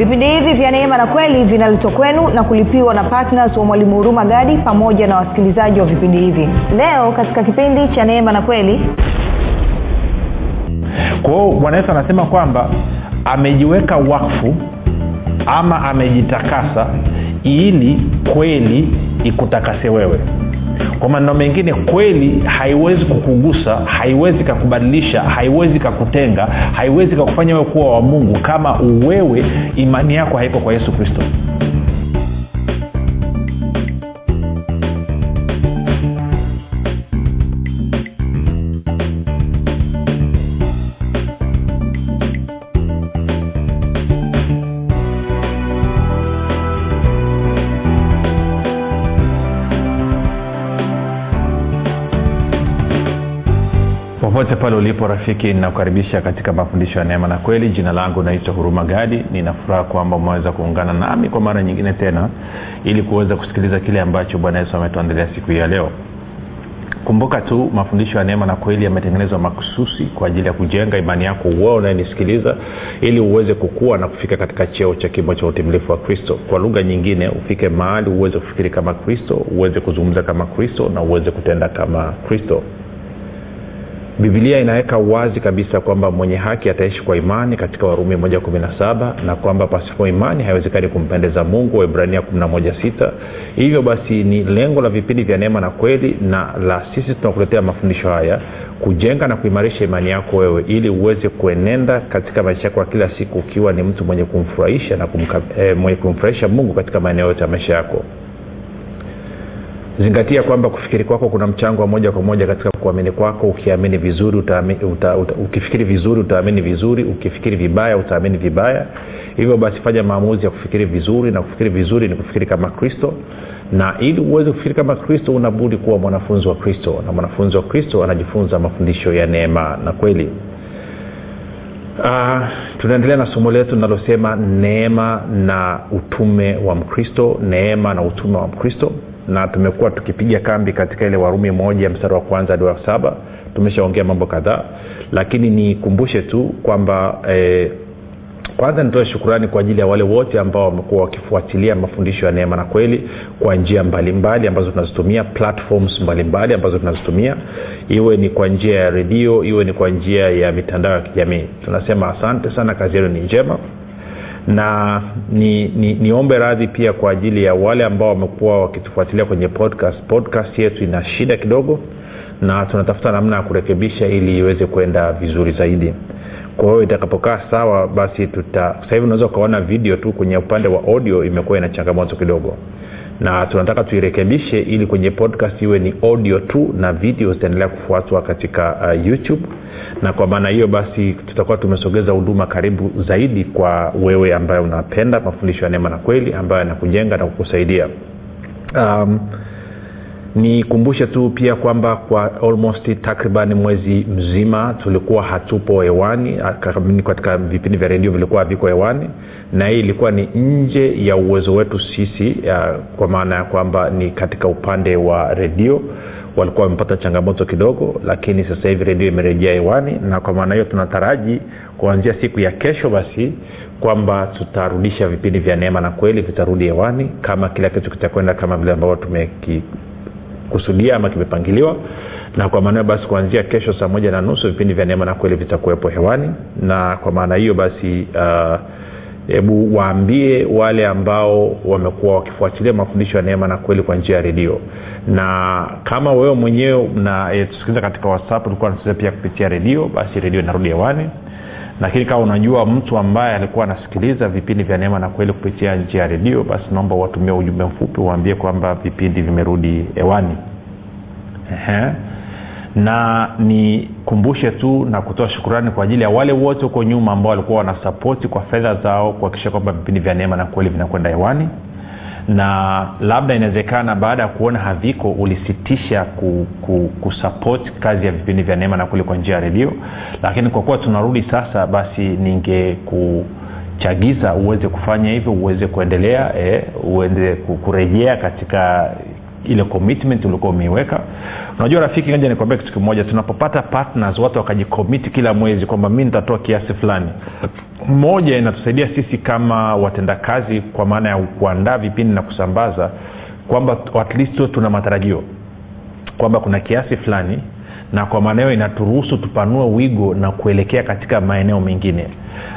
vipindi hivi vya neema na kweli vinaletwa kwenu na kulipiwa na ptns wa mwalimu huruma gadi pamoja na wasikilizaji wa vipindi hivi. Leo katika kipindi cha neema na kweli. Kwao bwana yesu anasema kwamba amejiweka wakfu ama amejitakasa ili kweli ikutakase wewe kwa maneno mengine kweli haiwezi kukugusa haiwezi kakubadilisha haiwezi kakutenga haiwezi kakufanya wewe kuwa wa mungu kama wewe imani yako haiko kwa yesu kristo popote pale ulipo rafiki ninakukaribisha katika mafundisho ya neema na kweli. Jina langu naitwa huruma gadi. Ninafuraha kwamba umeweza kuungana nami kwa mara nyingine tena ili kuweza kusikiliza kile ambacho bwana yesu ametuandalia siku hii ya leo. Kumbuka tu mafundisho ya neema na kweli yametengenezwa makususi kwa ajili ya kujenga imani yako uwe unayenisikiliza ili uweze kukua na kufika katika cheo cha kimo cha utimilifu wa kristo. Kwa lugha nyingine ufike mahali uweze kufikiri kama kristo uweze kuzungumza kama kristo na uweze kutenda kama kristo bibilia inaweka wazi kabisa kwamba mwenye haki ataishi kwa imani katika warumi 117 na kwamba pasipo imani haiwezekani kumpendeza mungu waibrania 116 hivyo basi ni lengo la vipindi vya neema na kweli na la sisi tunakuletea mafundisho haya kujenga na kuimarisha imani yako wewe ili uweze kuenenda katika maisha yako ya kila siku ukiwa ni mtu mwenye kumfurahisha na kumka, eh, mwenye kumfurahisha mungu katika maeneo yote ya maisha yako zingatia kwamba kufikiri kwako kuna mchango wa moja kwa moja katika kuamini kwako. Ukiamini vizuri utaami, uta, uta, ukifikiri vizuri utaamini vizuri. Ukifikiri vibaya utaamini vibaya. Hivyo basi fanya maamuzi ya kufikiri vizuri na kufikiri vizuri ni kufikiri kama kristo. Na ili uweze kufikiri kama kristo unabudi kuwa mwanafunzi wa kristo. Na mwanafunzi wa kristo anajifunza mafundisho ya neema na kweli. Uh, tunaendelea na somo letu linalosema neema na utume wa mkristo. Neema na utume wa mkristo na tumekuwa tukipiga kambi katika ile warumi moja mstari wa kwanza hadi wa saba. Tumeshaongea mambo kadhaa lakini nikumbushe tu kwamba eh, kwanza nitoe shukurani kwa ajili ya wale wote ambao wamekuwa wakifuatilia mafundisho ya neema na kweli kwa njia mbalimbali ambazo tunazitumia platforms mbalimbali ambazo tunazitumia. Iwe ni kwa njia ya redio iwe ni kwa njia ya mitandao ya kijamii. Tunasema asante sana kazi yenu ni njema na ni, ni, niombe radhi pia kwa ajili ya wale ambao wamekuwa wakitufuatilia kwenye podcast. Podcast yetu ina shida kidogo na tunatafuta namna ya kurekebisha ili iweze kwenda vizuri zaidi. Kwa hiyo itakapokaa sawa basi tuta sasa hivi unaweza ukaona video tu kwenye upande wa audio imekuwa ina changamoto kidogo na tunataka tuirekebishe ili kwenye podcast iwe ni audio tu na video zitaendelea kufuatwa katika uh, youtube. Na kwa maana hiyo basi tutakuwa tumesogeza huduma karibu zaidi kwa wewe ambaye unapenda mafundisho ya neema na kweli ambayo yanakujenga na kukusaidia. Um, nikumbushe tu pia kwamba kwa almost takriban mwezi mzima tulikuwa hatupo hewani katika vipindi vya redio vilikuwa haviko hewani na hii ilikuwa ni nje ya uwezo wetu sisi ya, kwa maana ya kwamba ni katika upande wa redio. Walikuwa wamepata changamoto kidogo lakini sasa hivi redio imerejea hewani na kwa maana hiyo tunataraji kuanzia siku ya kesho basi kwamba tutarudisha vipindi vya neema na kweli vitarudi hewani kama kila kitu kitakwenda kama vile ambavyo tumekikusudia ama kimepangiliwa. Na kwa maana basi kuanzia kesho saa moja na nusu vipindi vya neema na kweli vitakuwepo hewani. Na kwa maana hiyo basi hebu uh, waambie wale ambao wamekuwa wakifuatilia mafundisho ya neema na kweli kwa njia ya redio. Na kama wewe mwenyewe tusikiliza katika whatsapp ulikuwa nasikiliza pia kupitia redio basi redio inarudi hewani lakini kama unajua mtu ambaye alikuwa anasikiliza vipindi vya neema na kweli kupitia njia ya redio basi naomba watumia ujumbe mfupi uambie kwamba vipindi vimerudi hewani. Na nikumbushe tu na kutoa shukurani kwa ajili ya wale wote huko nyuma ambao walikuwa wanasapoti kwa fedha zao kuhakikisha kwamba vipindi vya neema na kweli vinakwenda hewani na labda inawezekana baada ya kuona haviko ulisitisha ku, ku, kazi ya vipindi vya neema na kuli kwa njia ya redio. Lakini kwa kuwa tunarudi sasa basi ninge kuchagiza uweze kufanya hivyo uweze kuendelea eh, uweze kurejea katika ile commitment ulikuwa umeiweka. Unajua rafiki moja nikwambia kitu kimoja. Tunapopata partners watu wakajikomiti kila mwezi kwamba mi nitatoa kiasi fulani. Moja inatusaidia sisi kama watendakazi kwa maana ya kuandaa vipindi na kusambaza kwamba at least tuna matarajio kwamba kuna kiasi fulani na kwa maana hiyo inaturuhusu tupanue wigo na kuelekea katika maeneo mengine.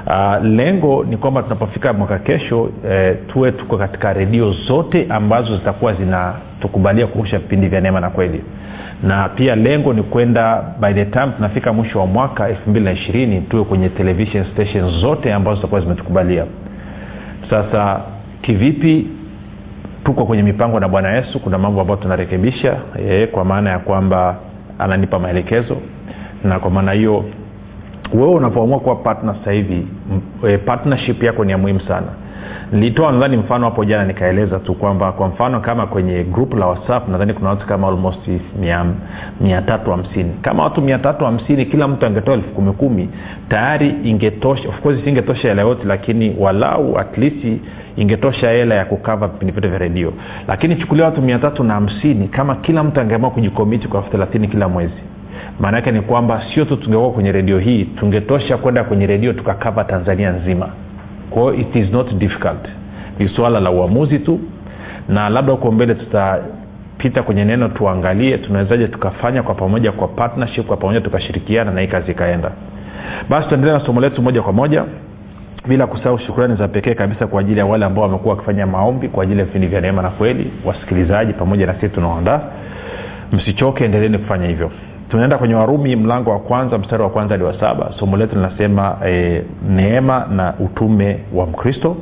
Uh, lengo ni kwamba tunapofika mwaka kesho eh, tuwe tuko katika redio zote ambazo zitakuwa zinatukubalia kurusha vipindi vya neema na kweli. Na pia lengo ni kwenda by the time tunafika mwisho wa mwaka elfu mbili na ishirini tuwe kwenye television station zote ambazo zitakuwa zimetukubalia. Sasa kivipi? Tuko kwenye mipango na bwana yesu kuna mambo ambayo tunarekebisha e, kwa maana ya kwamba ananipa maelekezo. Na kwa maana hiyo wewe unapoamua kuwa partner sasa hivi e, partnership yako ni ya muhimu sana nilitoa nadhani mfano hapo jana nikaeleza tu kwamba kwa mfano kama kwenye group la whatsapp nadhani kuna watu kama almost mia, kama watu mia hamsini kila mtu angetoa elfu kumi kumi tayari ingetosha of course isingetosha hela yote lakini walau at least ingetosha hela ya kukava vipindi vyote vya redio. Lakini chukulia watu mia na hamsini kama kila mtu angeamua kujikomiti kwa elfu thelathini kila mwezi maana yake ni kwamba sio tu tungekuwa kwenye redio hii tungetosha kwenda kwenye redio tukakava tanzania nzima kwao it is not difficult. Ni suala la uamuzi tu na labda huko mbele tutapita kwenye neno tuangalie tunawezaje tukafanya kwa pamoja kwa partnership kwa pamoja tukashirikiana na hii kazi ikaenda. Basi tuendelea na somo letu moja kwa moja bila kusahau shukrani za pekee kabisa kwa ajili ya wale ambao wamekuwa wakifanya maombi kwa ajili ya vipindi vya neema na kweli wasikilizaji pamoja na sisi tunaoandaa. Msichoke endeleeni kufanya hivyo tunaenda kwenye warumi mlango wa kwanza mstari wa kwanza hadi wa saba. Somo letu linasema e, neema na utume wa mkristo.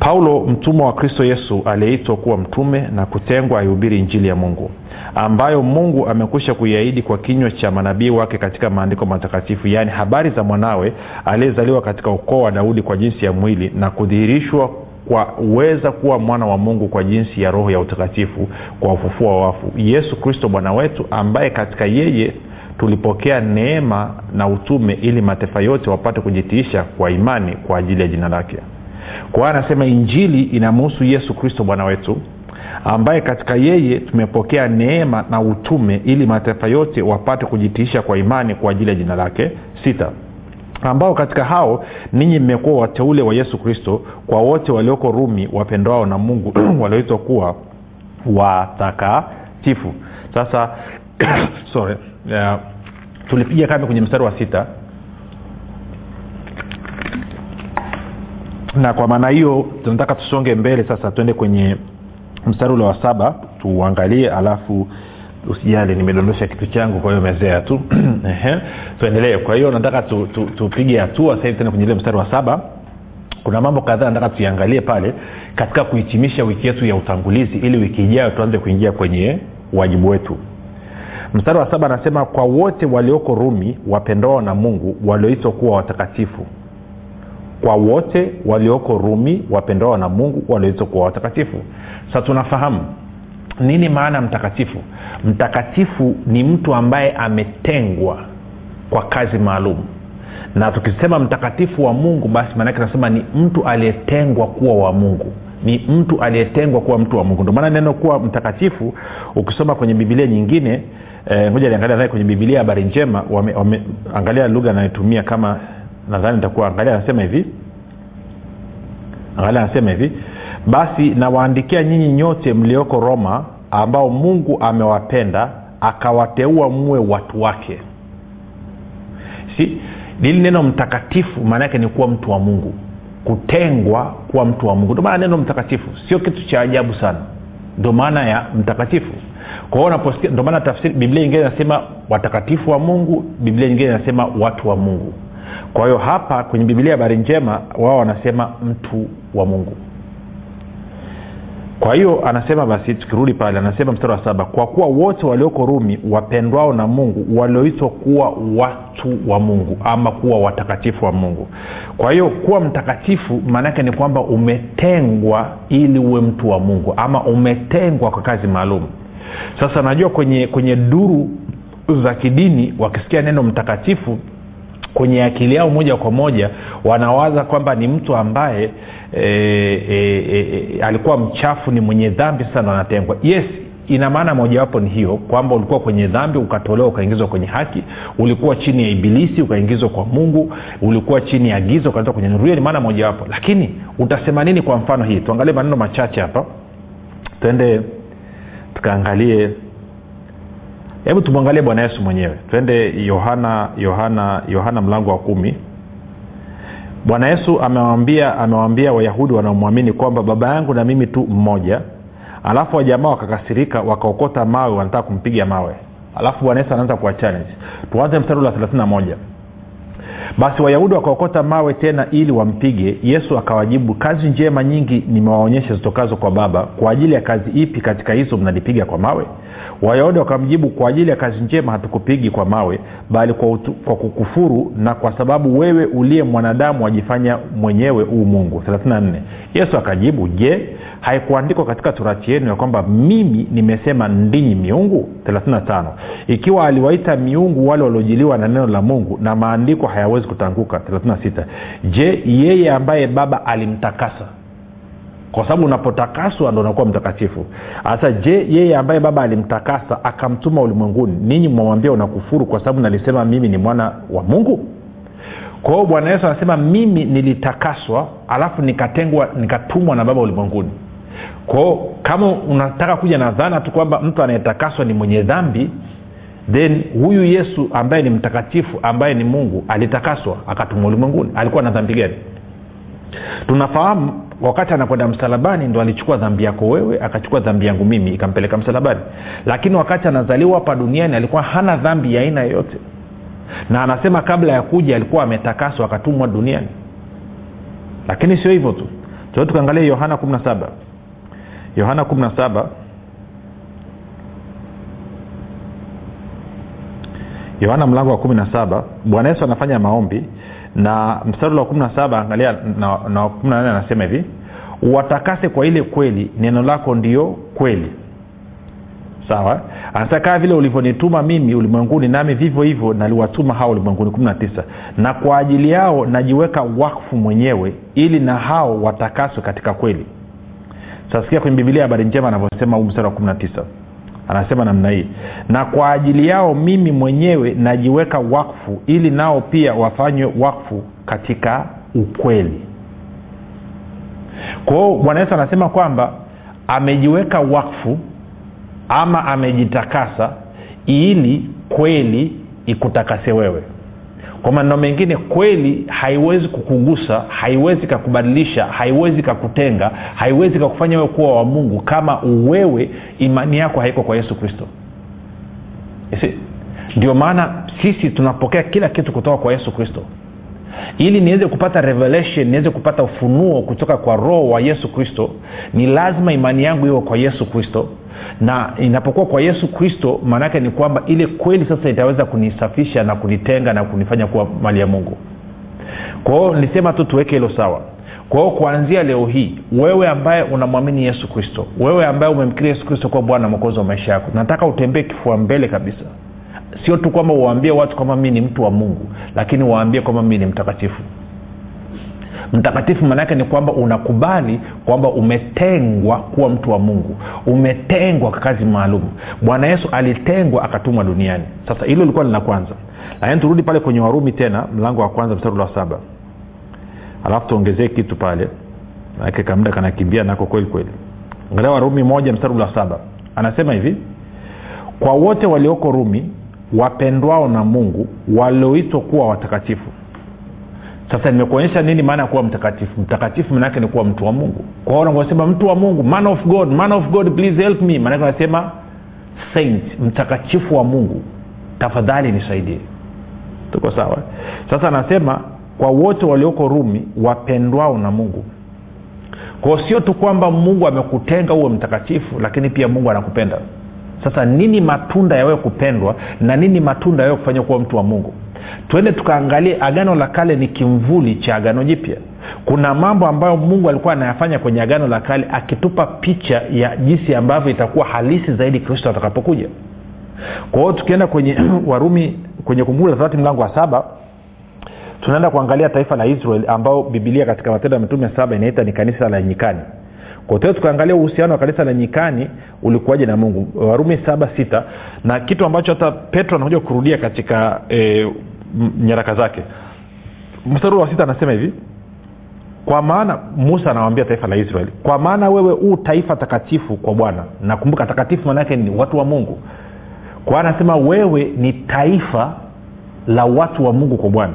Paulo mtumwa wa kristo yesu aliyeitwa kuwa mtume na kutengwa aihubiri injili ya mungu ambayo mungu amekwisha kuiahidi kwa kinywa cha manabii wake katika maandiko matakatifu yaani habari za mwanawe aliyezaliwa katika ukoo wa daudi kwa jinsi ya mwili na kudhihirishwa kwa uweza kuwa mwana wa mungu kwa jinsi ya roho ya utakatifu kwa ufufua wa wafu. Yesu kristo bwana wetu ambaye katika yeye tulipokea neema na utume ili mataifa yote wapate kujitiisha kwa imani kwa ajili ya jina lake. Kwa hiyo anasema injili inamhusu yesu kristo bwana wetu ambaye katika yeye tumepokea neema na utume ili mataifa yote wapate kujitiisha kwa imani kwa ajili ya jina lake. Sita ambao katika hao ninyi mmekuwa wateule wa yesu kristo kwa wote walioko rumi wapendwao na mungu walioitwa kuwa watakatifu. Sasa sorry uh, tulipiga kambi kwenye mstari wa sita. Na kwa maana hiyo tunataka tusonge mbele sasa tuende kwenye mstari ule wa saba tuuangalie alafu usijali nimedondosha kitu changu kwa hiyo mezea tu. Tuendelee. Kwa hiyo nataka tupige tu, tu, tu hatua sahivi tena kwenye ile mstari wa saba. Kuna mambo kadhaa nataka tuiangalie pale katika kuhitimisha wiki yetu ya utangulizi ili wiki ijayo tuanze kuingia kwenye wajibu wetu. Mstari wa saba anasema kwa wote walioko rumi wapendao na mungu walioitwa kuwa watakatifu. Kwa wote walioko rumi wapendao na mungu walioitwa kuwa watakatifu. Sasa tunafahamu nini maana mtakatifu? Mtakatifu ni mtu ambaye ametengwa kwa kazi maalum. Na tukisema mtakatifu wa mungu basi maanake nasema ni mtu aliyetengwa kuwa wa mungu. Ni mtu aliyetengwa kuwa mtu wa mungu. Ndio maana neno kuwa mtakatifu ukisoma kwenye bibilia nyingine ngoja e, liangalia naye kwenye bibilia habari njema. Wameangalia wame, lugha anayotumia kama nadhani nitakuwa angalia anasema hivi. Angalia anasema hivi basi nawaandikia nyinyi nyote mlioko roma ambao mungu amewapenda akawateua muwe watu wake. Si? Lili neno mtakatifu maana yake ni kuwa mtu wa mungu. Kutengwa kuwa mtu wa mungu. Ndio maana neno mtakatifu sio kitu cha ajabu sana. Ndio maana ya mtakatifu. Kwa hiyo unaposikia ndio maana tafsiri biblia nyingine inasema watakatifu wa mungu biblia nyingine inasema watu wa mungu. Kwa hiyo hapa kwenye biblia habari njema wao wanasema mtu wa mungu kwa hiyo anasema basi tukirudi pale anasema mstari wa saba kwa kuwa wote walioko rumi wapendwao na mungu walioitwa kuwa watu wa mungu ama kuwa watakatifu wa mungu. Kwa hiyo kuwa mtakatifu maanaake ni kwamba umetengwa ili uwe mtu wa mungu ama umetengwa kwa kazi maalum. Sasa najua kwenye kwenye duru za kidini wakisikia neno mtakatifu kwenye akili yao moja kwa moja wanawaza kwamba ni mtu ambaye e, e, e, alikuwa mchafu ni mwenye dhambi sana anatengwa. Yes ina maana mojawapo ni hiyo kwamba ulikuwa kwenye dhambi ukatolewa ukaingizwa kwenye haki ulikuwa chini ya ibilisi ukaingizwa kwa mungu ulikuwa chini ya giza ukaingizwa kwenye nuru. Hiyo ni maana mojawapo. Lakini utasema nini kwa mfano hii? Tuangalie maneno machache hapa. Twende tukaangalie hebu tumwangalie bwana yesu mwenyewe. Twende yohana yohana yohana mlango wa kumi. Bwana yesu amewambia amewaambia wayahudi wanaomwamini kwamba baba yangu na mimi tu mmoja alafu wajamaa wakakasirika wakaokota mawe wanataka kumpiga mawe. Alafu bwana yesu anaanza kuwa challenge tuanze mstari la 31 basi wayahudi wakaokota mawe tena ili wampige yesu akawajibu kazi njema nyingi nimewaonyesha zitokazo kwa baba kwa ajili ya kazi ipi katika hizo mnanipiga kwa mawe wayahudi wakamjibu kwa ajili ya kazi njema hatukupigi kwa mawe bali kwa, utu, kwa kukufuru na kwa sababu wewe uliye mwanadamu wajifanya mwenyewe huu mungu. 34 yesu akajibu je haikuandikwa katika turati yenu ya kwamba mimi nimesema ndinyi miungu? 35 ikiwa aliwaita miungu wale waliojiliwa na neno la mungu na maandiko hayawezi kutanguka. 36 je yeye ambaye baba alimtakasa kwa sababu unapotakaswa ndo unakuwa mtakatifu. Sasa je yeye ambaye baba alimtakasa akamtuma ulimwenguni ninyi mwamwambia unakufuru kwa sababu nalisema mimi ni mwana wa mungu? Kwa hiyo bwana yesu anasema mimi nilitakaswa alafu nikatengwa nikatumwa na baba ulimwenguni. Kwao kama unataka kuja na dhana tu kwamba mtu anayetakaswa ni mwenye dhambi then huyu yesu ambaye ni mtakatifu ambaye ni mungu alitakaswa akatumwa ulimwenguni. Alikuwa na dhambi gani tunafahamu wakati anakwenda msalabani ndo alichukua dhambi yako wewe akachukua dhambi yangu mimi ikampeleka msalabani. Lakini wakati anazaliwa hapa duniani alikuwa hana dhambi ya aina yoyote. Na anasema kabla ya kuja alikuwa ametakaswa akatumwa duniani. Lakini sio hivyo tu. Tuo tukaangalia yohana 17 yohana 17 yohana mlango wa 17 bwana yesu anafanya maombi na mstari wa 17 angalia na, na 14 anasema hivi watakase kwa ile kweli neno lako ndio kweli. Sawa? Anasema kaa vile ulivyonituma mimi ulimwenguni nami vivyo hivyo naliwatuma hao ulimwenguni. 19 na kwa ajili yao najiweka wakfu mwenyewe ili na hao watakaswe katika kweli. Sasikia kwenye bibilia habari njema anavyosema huu mstari wa 19 anasema namna hii na kwa ajili yao mimi mwenyewe najiweka wakfu ili nao pia wafanywe wakfu katika ukweli. Kwao bwana yesu anasema kwamba amejiweka wakfu ama amejitakasa ili kweli ikutakase wewe kwa maneno mengine kweli haiwezi kukugusa haiwezi kakubadilisha haiwezi kakutenga haiwezi kakufanya wewe kuwa wa mungu kama wewe imani yako haiko kwa yesu kristo. Ndio maana sisi tunapokea kila kitu kutoka kwa yesu kristo ili niweze kupata revelation niweze kupata ufunuo kutoka kwa roho wa yesu kristo ni lazima imani yangu iwe kwa yesu kristo. Na inapokuwa kwa yesu kristo maanaake ni kwamba ile kweli sasa itaweza kunisafisha na kunitenga na kunifanya kuwa mali ya mungu. Kwa hiyo nilisema tu tuweke hilo sawa. Kwa hiyo kuanzia leo hii wewe ambaye unamwamini yesu kristo wewe ambaye umemkiria yesu kristo kuwa bwana mwokozi wa maisha yako nataka utembee kifua mbele kabisa sio tu kwamba uwaambie watu kwamba mi ni mtu wa mungu lakini waambie kwamba mii ni mtakatifu. Mtakatifu maanaake ni kwamba unakubali kwamba umetengwa kuwa mtu wa mungu. Umetengwa kwa kazi maalum. Bwana yesu alitengwa akatumwa duniani. Sasa hilo lilikuwa lina kwanza. Lakini turudi pale kwenye warumi tena mlango wa kwanza mstari wa saba. Alafu tuongezee kitu pale. Manake kamda kanakimbia nako kweli kweli. Angalia warumi moja mstari wa saba. Anasema hivi kwa wote walioko rumi wapendwao na mungu walioitwa kuwa watakatifu. Sasa nimekuonyesha nini maana ya kuwa mtakatifu? Mtakatifu manaake ni kuwa mtu wa mungu. Kwa nasema mtu wa mungu man of god man of god please help me. Maanake unasema saint mtakatifu wa mungu. Tafadhali nisaidie. Tuko sawa? Sasa anasema kwa wote walioko rumi wapendwao na mungu. Kwao sio tu kwamba mungu amekutenga huwe mtakatifu lakini pia mungu anakupenda sasa nini matunda ya wewe kupendwa na nini matunda ya wewe kufanya kuwa mtu wa mungu? Twende tukaangalie agano la kale ni kimvuli cha agano jipya. Kuna mambo ambayo mungu alikuwa anayafanya kwenye agano la kale akitupa picha ya jinsi ambavyo itakuwa halisi zaidi kristo atakapokuja. Kwa hiyo tukienda kwenye warumi kwenye kumbukumbu la torati mlango wa saba tunaenda kuangalia taifa la israel ambao bibilia katika matendo ya mitume saba inaita ni kanisa la nyikani kwa tukaangalia uhusiano wa kanisa la nyikani ulikuwaje na mungu? Warumi saba sita. Na kitu ambacho hata petro anakuja kurudia katika e, nyaraka zake. Mstari wa sita anasema hivi kwa maana musa anawambia taifa la israeli kwa maana wewe huu taifa takatifu kwa bwana. Nakumbuka takatifu maanaake ni watu wa mungu. Kwa anasema wewe ni taifa la watu wa mungu kwa bwana.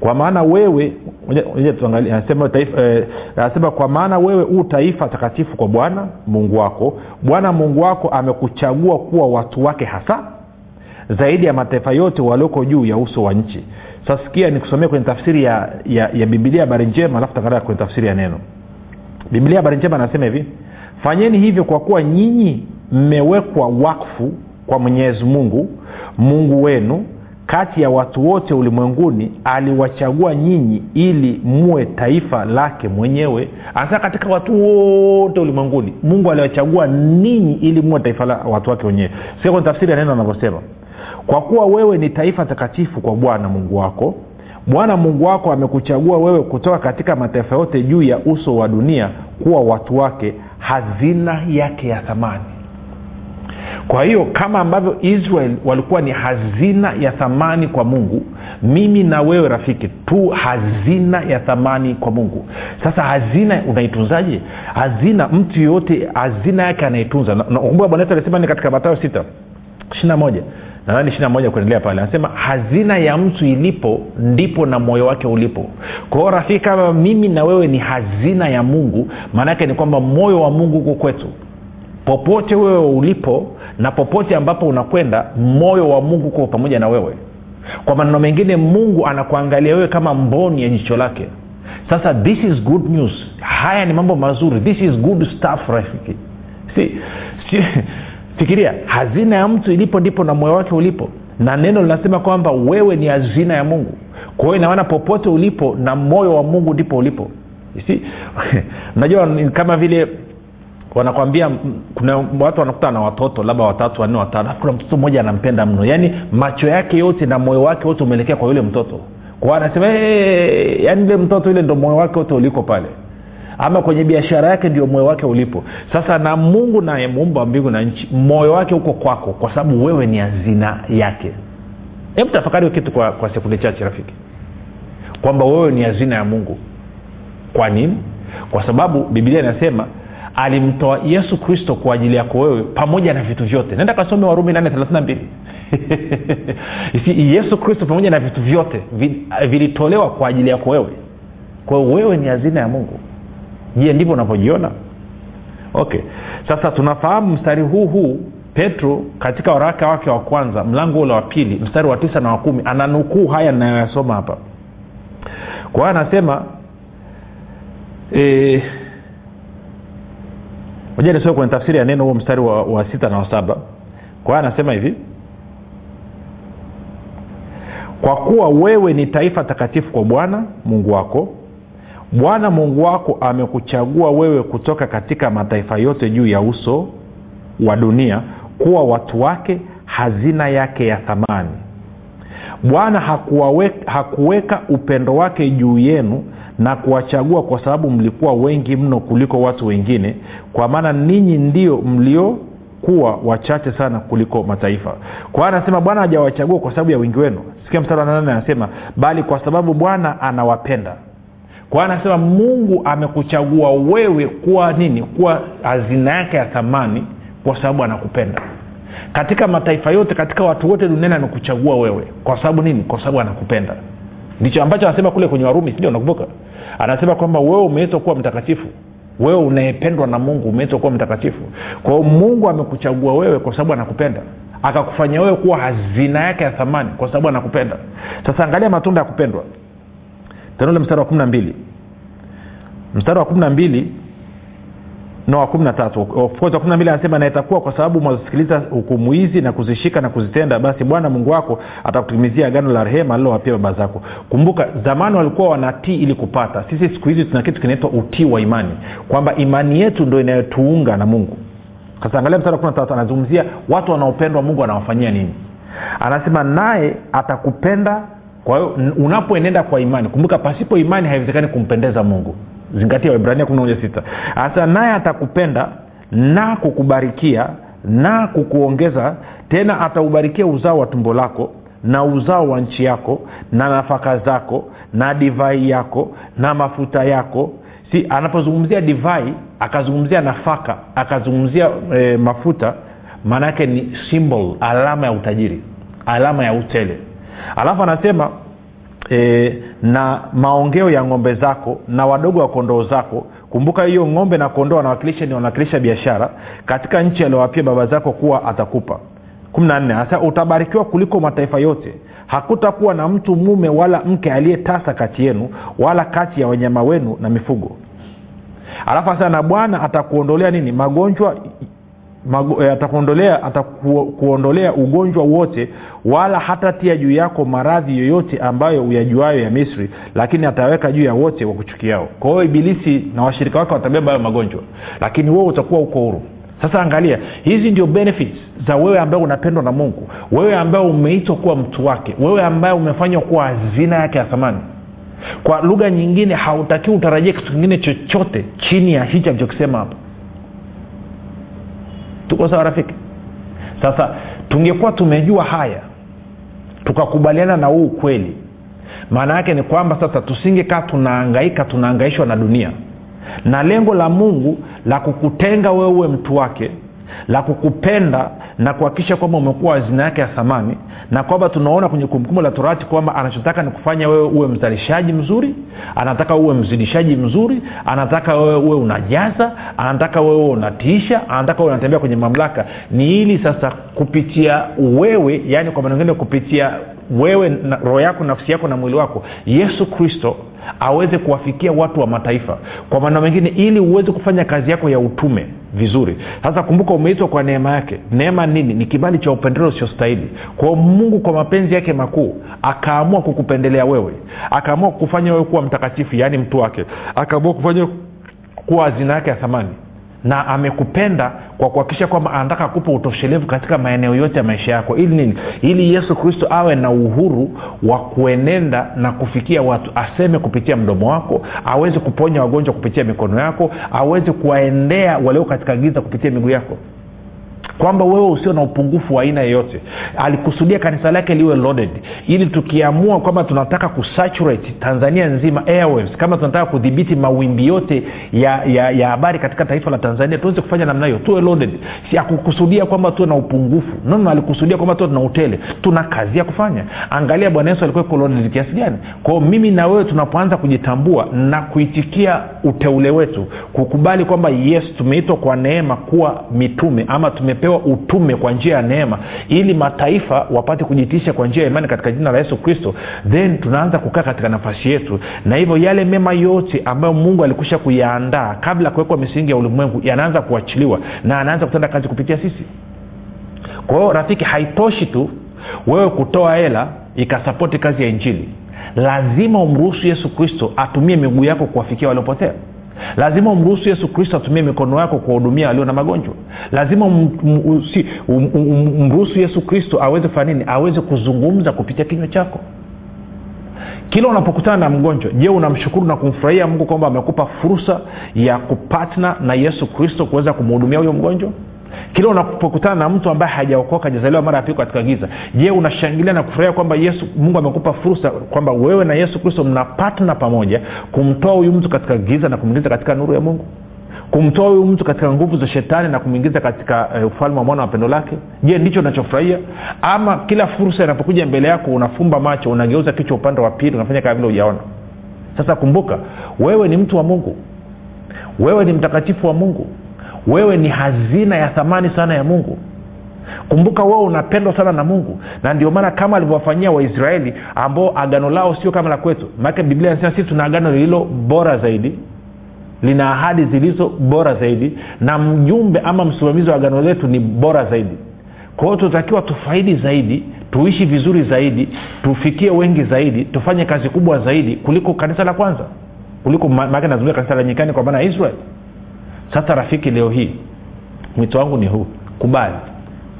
Kwa maana wewe anasema eh, anasema kwa maana wewe huu taifa takatifu kwa bwana mungu wako. Bwana mungu wako amekuchagua kuwa watu wake hasa zaidi ya mataifa yote walioko juu ya uso wa nchi. Sasikia sikia nikusomea kwenye tafsiri ya, ya, ya bibilia habari njema alafu tangalia kwenye tafsiri ya neno. Bibilia habari njema anasema hivi fanyeni hivyo kwa kuwa nyinyi mmewekwa wakfu kwa mwenyezi mungu mungu wenu kati ya watu wote ulimwenguni aliwachagua nyinyi ili muwe taifa lake mwenyewe. Anasema katika watu wote ulimwenguni mungu aliwachagua ninyi ili muwe taifa la watu wake wenyewe. Sikia kwenye tafsiri ya neno anavyosema. Kwa kuwa wewe ni taifa takatifu kwa bwana mungu wako bwana mungu wako amekuchagua wewe kutoka katika mataifa yote juu ya uso wa dunia kuwa watu wake hazina yake ya thamani kwa hiyo kama ambavyo israel walikuwa ni hazina ya thamani kwa mungu mimi na wewe rafiki tu hazina ya thamani kwa mungu. Sasa hazina unaitunzaje? Hazina mtu yoyote hazina yake anaitunza. Nakumbuka bwana yesu alisema ni katika matayo sita ishiri na moja. Nadhani ishiri na moja kuendelea pale. Anasema hazina ya mtu ilipo ndipo na moyo wake ulipo. Kwa hiyo rafiki kama mimi na wewe ni hazina ya mungu maanaake ni kwamba moyo wa mungu huko kwetu. Popote wewe ulipo na popote ambapo unakwenda moyo wa mungu uko pamoja na wewe. Kwa maneno mengine mungu anakuangalia wewe kama mboni ya jicho lake. Sasa this is good news. Haya ni mambo mazuri. This is good stuff rafiki. Si, si, fikiria hazina ya mtu ilipo ndipo na moyo wake ulipo. Na neno linasema kwamba wewe ni hazina ya mungu. Kwa hiyo inamaana popote ulipo na moyo wa mungu ndipo ulipo. Si unajua kama vile wanakwambia kuna watu wanakuta na watoto labda watatu wanne watano kuna mtoto mmoja anampenda mno. Yaani macho yake yote na moyo wake wote umeelekea kwa yule mtoto. Kwa anasema yaani yule mtoto ile ndo moyo wake wote uliko pale. Ama kwenye biashara yake ndio moyo wake ulipo. Sasa na mungu naye muumba wa mbingu na nchi moyo wake uko kwako kwa sababu wewe ni hazina yake. Hebu tafakari kitu kwa, kwa sekunde chache rafiki. Kwamba wewe ni hazina ya mungu. Kwa nini? Kwa sababu bibilia inasema alimtoa yesu kristo kwa ajili yako wewe pamoja na vitu vyote. Naenda kasome warumi nane thelathina mbili. Yesu kristo pamoja na vitu vyote vilitolewa kwa ajili yako wewe. Kwa hiyo wewe ni hazina ya mungu. Je ndivyo unavyojiona. Okay. Sasa tunafahamu mstari huu huu petro katika waraka wake wa kwanza mlango ule wa pili mstari wa tisa na wa kumi ananukuu haya ninayoyasoma hapa. Kwa hiyo anasema e, moja nisome kwenye tafsiri ya neno huo mstari wa, wa sita na wa saba. Kwa hiyo anasema hivi kwa kuwa wewe ni taifa takatifu kwa bwana mungu wako bwana mungu wako amekuchagua wewe kutoka katika mataifa yote juu ya uso wa dunia kuwa watu wake hazina yake ya thamani bwana hakuweka upendo wake juu yenu na kuwachagua kwa sababu mlikuwa wengi mno kuliko watu wengine kwa maana ninyi ndio mliokuwa wachache sana kuliko mataifa. Kwa hiyo anasema bwana hajawachagua kwa sababu ya wingi wenu. Sikia mstari nane anasema bali kwa sababu bwana anawapenda. Kwa anasema mungu amekuchagua wewe kuwa nini? Kuwa hazina yake ya thamani kwa sababu anakupenda katika mataifa yote katika watu wote duniani amekuchagua wewe. Kwa sababu nini? Kwa sababu anakupenda. Ndicho ambacho anasema kule kwenye warumi sindio nakumbuka anasema kwamba wewe umeitwa kuwa mtakatifu. Wewe unayependwa na mungu umeitwa kuwa mtakatifu. Kwa hiyo mungu amekuchagua wewe kwa sababu anakupenda. Akakufanya wewe kuwa hazina yake ya thamani kwa sababu anakupenda. Sasa angalia matunda ya kupendwa. Tenule mstari wa kumi na mbili. Mstari wa kumi na mbili no wa kumi na tatu. Wa kumi na mbili anasema na itakuwa kwa sababu mwazisikiliza hukumu hizi na kuzishika na kuzitenda basi bwana mungu wako atakutimizia agano la rehema alilowapia baba zako. Kumbuka zamani walikuwa wanatii ili kupata. Sisi siku hizi tuna kitu kinaitwa utii wa imani kwamba imani yetu ndo inayotuunga na mungu. Sasa angalia mstari kumi na tatu anazungumzia watu wanaopendwa mungu anawafanyia nini? Anasema naye atakupenda kwa hiyo unapoenenda kwa imani. Kumbuka pasipo imani haiwezekani kumpendeza mungu zingatia waibrania sita. Hasa naye atakupenda na kukubarikia na kukuongeza tena ataubarikia uzao wa tumbo lako na uzao wa nchi yako na nafaka zako na divai yako na mafuta yako. Si anapozungumzia divai akazungumzia nafaka akazungumzia e, mafuta maana yake ni symbol alama ya utajiri alama ya utele. Alafu anasema e, na maongeo ya ng'ombe zako na wadogo wa kondoo zako kumbuka hiyo ng'ombe na kondoo wanawakilisha ni wanawakilisha biashara katika nchi aliowapia baba zako kuwa atakupa. Hasa utabarikiwa kuliko mataifa yote. Hakutakuwa na mtu mume wala mke aliyetasa kati yenu wala kati ya wanyama wenu na mifugo. Alafu sasa na bwana atakuondolea nini? Magonjwa Mago, atakuondolea atakuondolea ugonjwa wote wala hatatia juu yako maradhi yoyote ambayo uyajuayo ya misri lakini ataweka juu ya wote wakuchukiao. Kwa hiyo ibilisi na washirika wake watabeba hayo magonjwa lakini wewe utakuwa uko huru. Sasa angalia hizi ndio benefits za wewe ambaye unapendwa na mungu wewe ambaye umeitwa kuwa mtu wake wewe ambaye umefanywa kuwa hazina yake ya thamani. Kwa lugha nyingine hautakiwi utarajia kitu kingine chochote chini ya hichi alichokisema hapa tuko sawa rafiki? Sasa tungekuwa tumejua haya tukakubaliana na huu ukweli maana yake ni kwamba sasa tusingekaa tunaangaika tunaangaishwa na dunia. Na lengo la mungu la kukutenga wewe uwe mtu wake la kukupenda na kuhakikisha kwamba umekuwa hazina yake ya thamani na kwamba tunaona kwenye kumbukumbu la torati kwamba anachotaka ni kufanya wewe uwe mzalishaji mzuri anataka uwe mzidishaji mzuri anataka wewe uwe unajaza anataka wewe unatiisha anataka wewe unatembea kwenye mamlaka. Ni ili sasa kupitia wewe yani kwa manengine kupitia wewe roho yako nafsi yako na mwili wako yesu kristo aweze kuwafikia watu wa mataifa. Kwa maana mengine ili uweze kufanya kazi yako ya utume vizuri. Sasa kumbuka umeitwa kwa neema yake. Neema nini? Ni kibali cha upendeleo usiostahili. Kwao mungu kwa mapenzi yake makuu akaamua kukupendelea wewe. Akaamua kufanya wewe kuwa mtakatifu yaani mtu wake. Akaamua kufanya kuwa hazina yake ya thamani na amekupenda kwa kuhakikisha kwamba anataka kupa utoshelevu katika maeneo yote ya maisha yako. Ili nini? Ili yesu kristo awe na uhuru wa kuenenda na kufikia watu aseme kupitia mdomo wako aweze kuponya wagonjwa kupitia mikono yako aweze kuwaendea walio katika giza kupitia miguu yako kwamba wewe usio na upungufu wa aina yeyote alikusudia kanisa lake liwe loaded. Ili tukiamua kwamba tunataka kusaturate tanzania nzima airwaves kama tunataka kudhibiti mawimbi yote ya ya ya habari katika taifa la tanzania tuweze kufanya namna hiyo tuwe loaded. Si akukusudia kwamba tuwe na upungufu. Nono alikusudia kwamba tuwe tuna utele. Tuna kazi ya kufanya. Angalia bwana yesu alikuwa loaded kiasi gani. Kwao mimi na wewe tunapoanza kujitambua na kuitikia uteule wetu kukubali kwamba yes tumeitwa kwa neema kuwa mitume ama tumepewa tumepewa utume kwa njia ya neema ili mataifa wapate kujitisha kwa njia ya imani katika jina la yesu kristo then tunaanza kukaa katika nafasi yetu. Na hivyo yale mema yote ambayo mungu alikusha kuyaandaa kabla ya kuwekwa misingi ya ulimwengu yanaanza kuachiliwa na anaanza kutenda kazi kupitia sisi. Kwa hiyo rafiki haitoshi tu wewe kutoa hela ikasapoti kazi ya injili. Lazima umruhusu yesu kristo atumie miguu yako kuwafikia waliopotea lazima umruhusu yesu kristo atumie mikono yako kuwahudumia walio na magonjwa. Lazima umruhusu yesu kristo aweze kufanya nini? Aweze kuzungumza kupitia kinywa chako. Kila unapokutana na mgonjwa je unamshukuru na kumfurahia mungu kwamba amekupa fursa ya kupatna na yesu kristo kuweza kumhudumia huyo mgonjwa kila unapokutana na mtu ambaye hajaokoka hajazaliwa mara ya pili katika giza je unashangilia na kufurahia kwamba yesu mungu amekupa fursa kwamba wewe na yesu kristo mnapatna pamoja kumtoa huyu mtu katika giza na kumwingiza katika nuru ya mungu? Kumtoa huyu mtu katika nguvu za shetani na kumwingiza katika uh, ufalme wa mwana wa pendo lake? Je ndicho unachofurahia? Ama kila fursa inapokuja mbele yako unafumba macho unageuza kichwa upande wa pili unafanya kama vile ujaona sasa kumbuka wewe ni mtu wa mungu. Wewe ni mtakatifu wa mungu wewe ni hazina ya thamani sana ya mungu. Kumbuka wewe unapendwa sana na mungu. Na ndio maana kama alivyowafanyia waisraeli ambao agano lao sio kama la kwetu. Maanake biblia inasema sisi tuna agano lililo bora zaidi. Lina ahadi zilizo bora zaidi. Na mjumbe ama msimamizi wa agano letu ni bora zaidi. Kwa hiyo tunatakiwa tufaidi zaidi tuishi vizuri zaidi tufikie wengi zaidi tufanye kazi kubwa zaidi kuliko kanisa la kwanza. Kuliko maake kanisa la nyikani kwa maana ya israel sasa rafiki leo hii mwito wangu ni huu. Kubali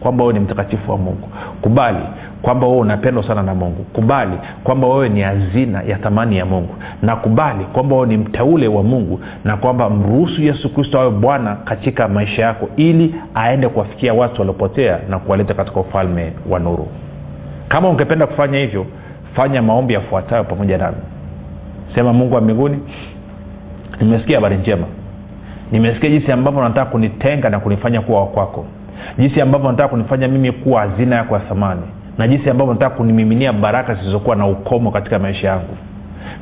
kwamba wewe ni mtakatifu wa mungu. Kubali kwamba wewe unapendwa sana na mungu. Kubali kwamba wewe ni hazina ya thamani ya mungu. Na kubali kwamba wewe ni mteule wa mungu na kwamba mruhusu yesu kristo awe bwana katika maisha yako ili aende kuwafikia watu waliopotea na kuwaleta katika ufalme wa nuru. Kama ungependa kufanya hivyo fanya maombi yafuatayo pamoja nami. Sema mungu wa mbinguni nimesikia habari njema nimesikia jinsi ambavyo nataka kunitenga na kunifanya kuwa wakwako jinsi ambavyo nataka kunifanya mimi kuwa hazina yako ya thamani. Na jinsi ambavyo nataka kunimiminia baraka zilizokuwa na ukomo katika maisha yangu.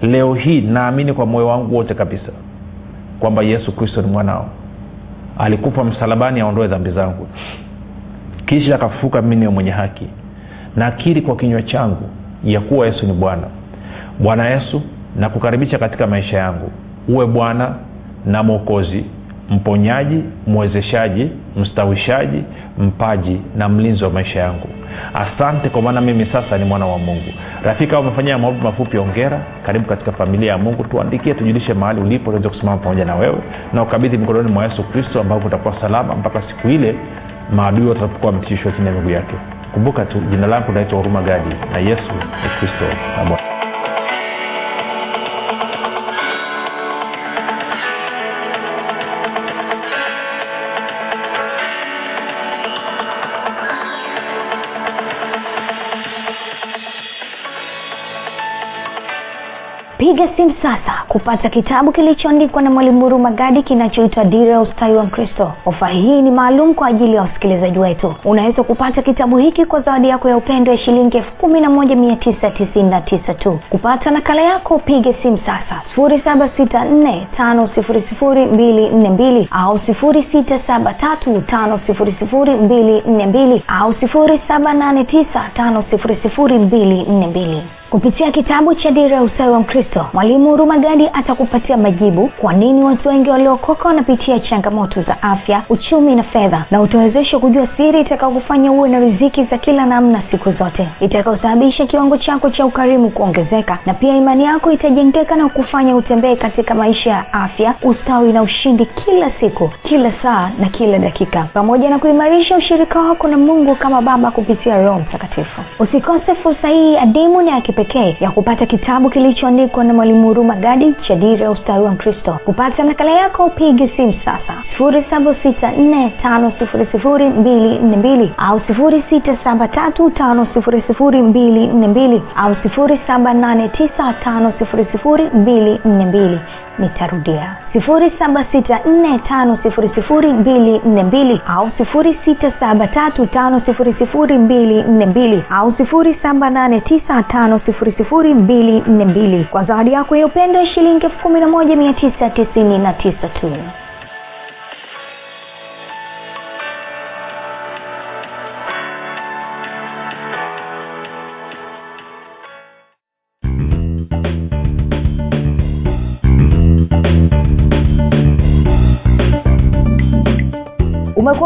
Leo hii naamini kwa moyo wangu wote kabisa kwamba yesu kristo ni mwanao. Alikufa msalabani aondoe dhambi zangu. Kisha akafufuka mimi niwe mwenye haki. Nakiri kwa kinywa changu ya kuwa yesu ni bwana. Bwana yesu nakukaribisha katika maisha yangu. Uwe bwana na mwokozi mponyaji mwezeshaji mstawishaji mpaji na mlinzi wa maisha yangu. Asante kwa maana mimi sasa ni mwana wa mungu. Rafiki au umefanyia maombi mafupi ongera karibu katika familia ya mungu. Tuandikie tujulishe mahali ulipo tuweze kusimama pamoja na wewe. Na ukabidhi mikononi mwa yesu kristo ambapo utakuwa salama mpaka siku ile maadui watapokuwa wametishwa chini ya miguu yake. Kumbuka tu jina langu naitwa huruma gadi na yesu ni kristo na bwana piga simu sasa kupata kitabu kilichoandikwa na mwalimu huru magadi kinachoitwa dira ya ustawi wa mkristo. Ofa hii ni maalum kwa ajili ya wasikilizaji wetu. Unaweza kupata kitabu hiki kwa zawadi yako ya upendo ya shilingi elfu kumi na moja mia tisa tisini na tisa tu. Kupata nakala yako pige simu sasa. Sifuri saba sita nne tano sifuri sifuri mbili nne mbili au sifuri sita saba tatu tano sifuri sifuri mbili nne mbili au sifuri kupitia kitabu cha dira ya ustawi wa mkristo mwalimu atakupatia majibu kwa nini watu wengi waliokoka wanapitia changamoto za afya uchumi na fedha na utawezesha kujua siri itakaokufanya uwe na riziki za kila namna siku zote itakaosababisha kiwango chako cha ukarimu kuongezeka na pia imani yako itajengeka na kufanya utembee katika maisha ya afya ustawi na ushindi kila siku kila saa na kila dakika. Pamoja na kuimarisha ushirika wako na mungu kama baba kupitia roho mtakatifu. Usikose fursa hii adimu na ya kipekee ya kupata kitabu kilichoandikwa na mwalimu huruma gadi cha dira ustawi wa mkristo. Kupata nakala yako pigi simu sasa. Sifuri saba sita nne tano sifuri sifuri mbili nne mbili au sifuri sita saba tatu tano sifuri sifuri mbili nne mbili au sifuri saba nane tisa tano sifuri sifuri mbili nne mbili. Nitarudia. Sifuri saba sita nne tano sifuri sifuri mbili nne mbili au sifuri sita saba tatu tano sifuri sifuri mbili nne mbili au sifuri saba nane tisa tano sifuri sifuri mbili nne mbili. Kwa zawadi yako ya shilingi elfu kumi na moja mia tisa tisini na tisa tu. Umekuwa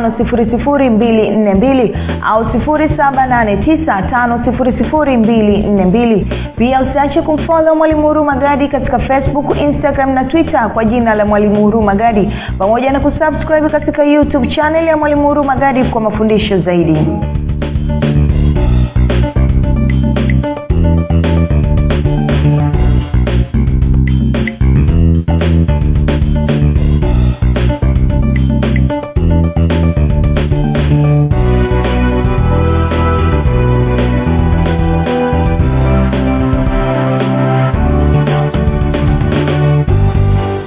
5242 au 7895242 pia usiache kumfolo mwalimu huru magadi katika facebook instagram na twitter kwa jina la mwalimu huru magadi. Pamoja na kusubscribe katika youtube chaneli ya mwalimu huru magadi kwa mafundisho zaidi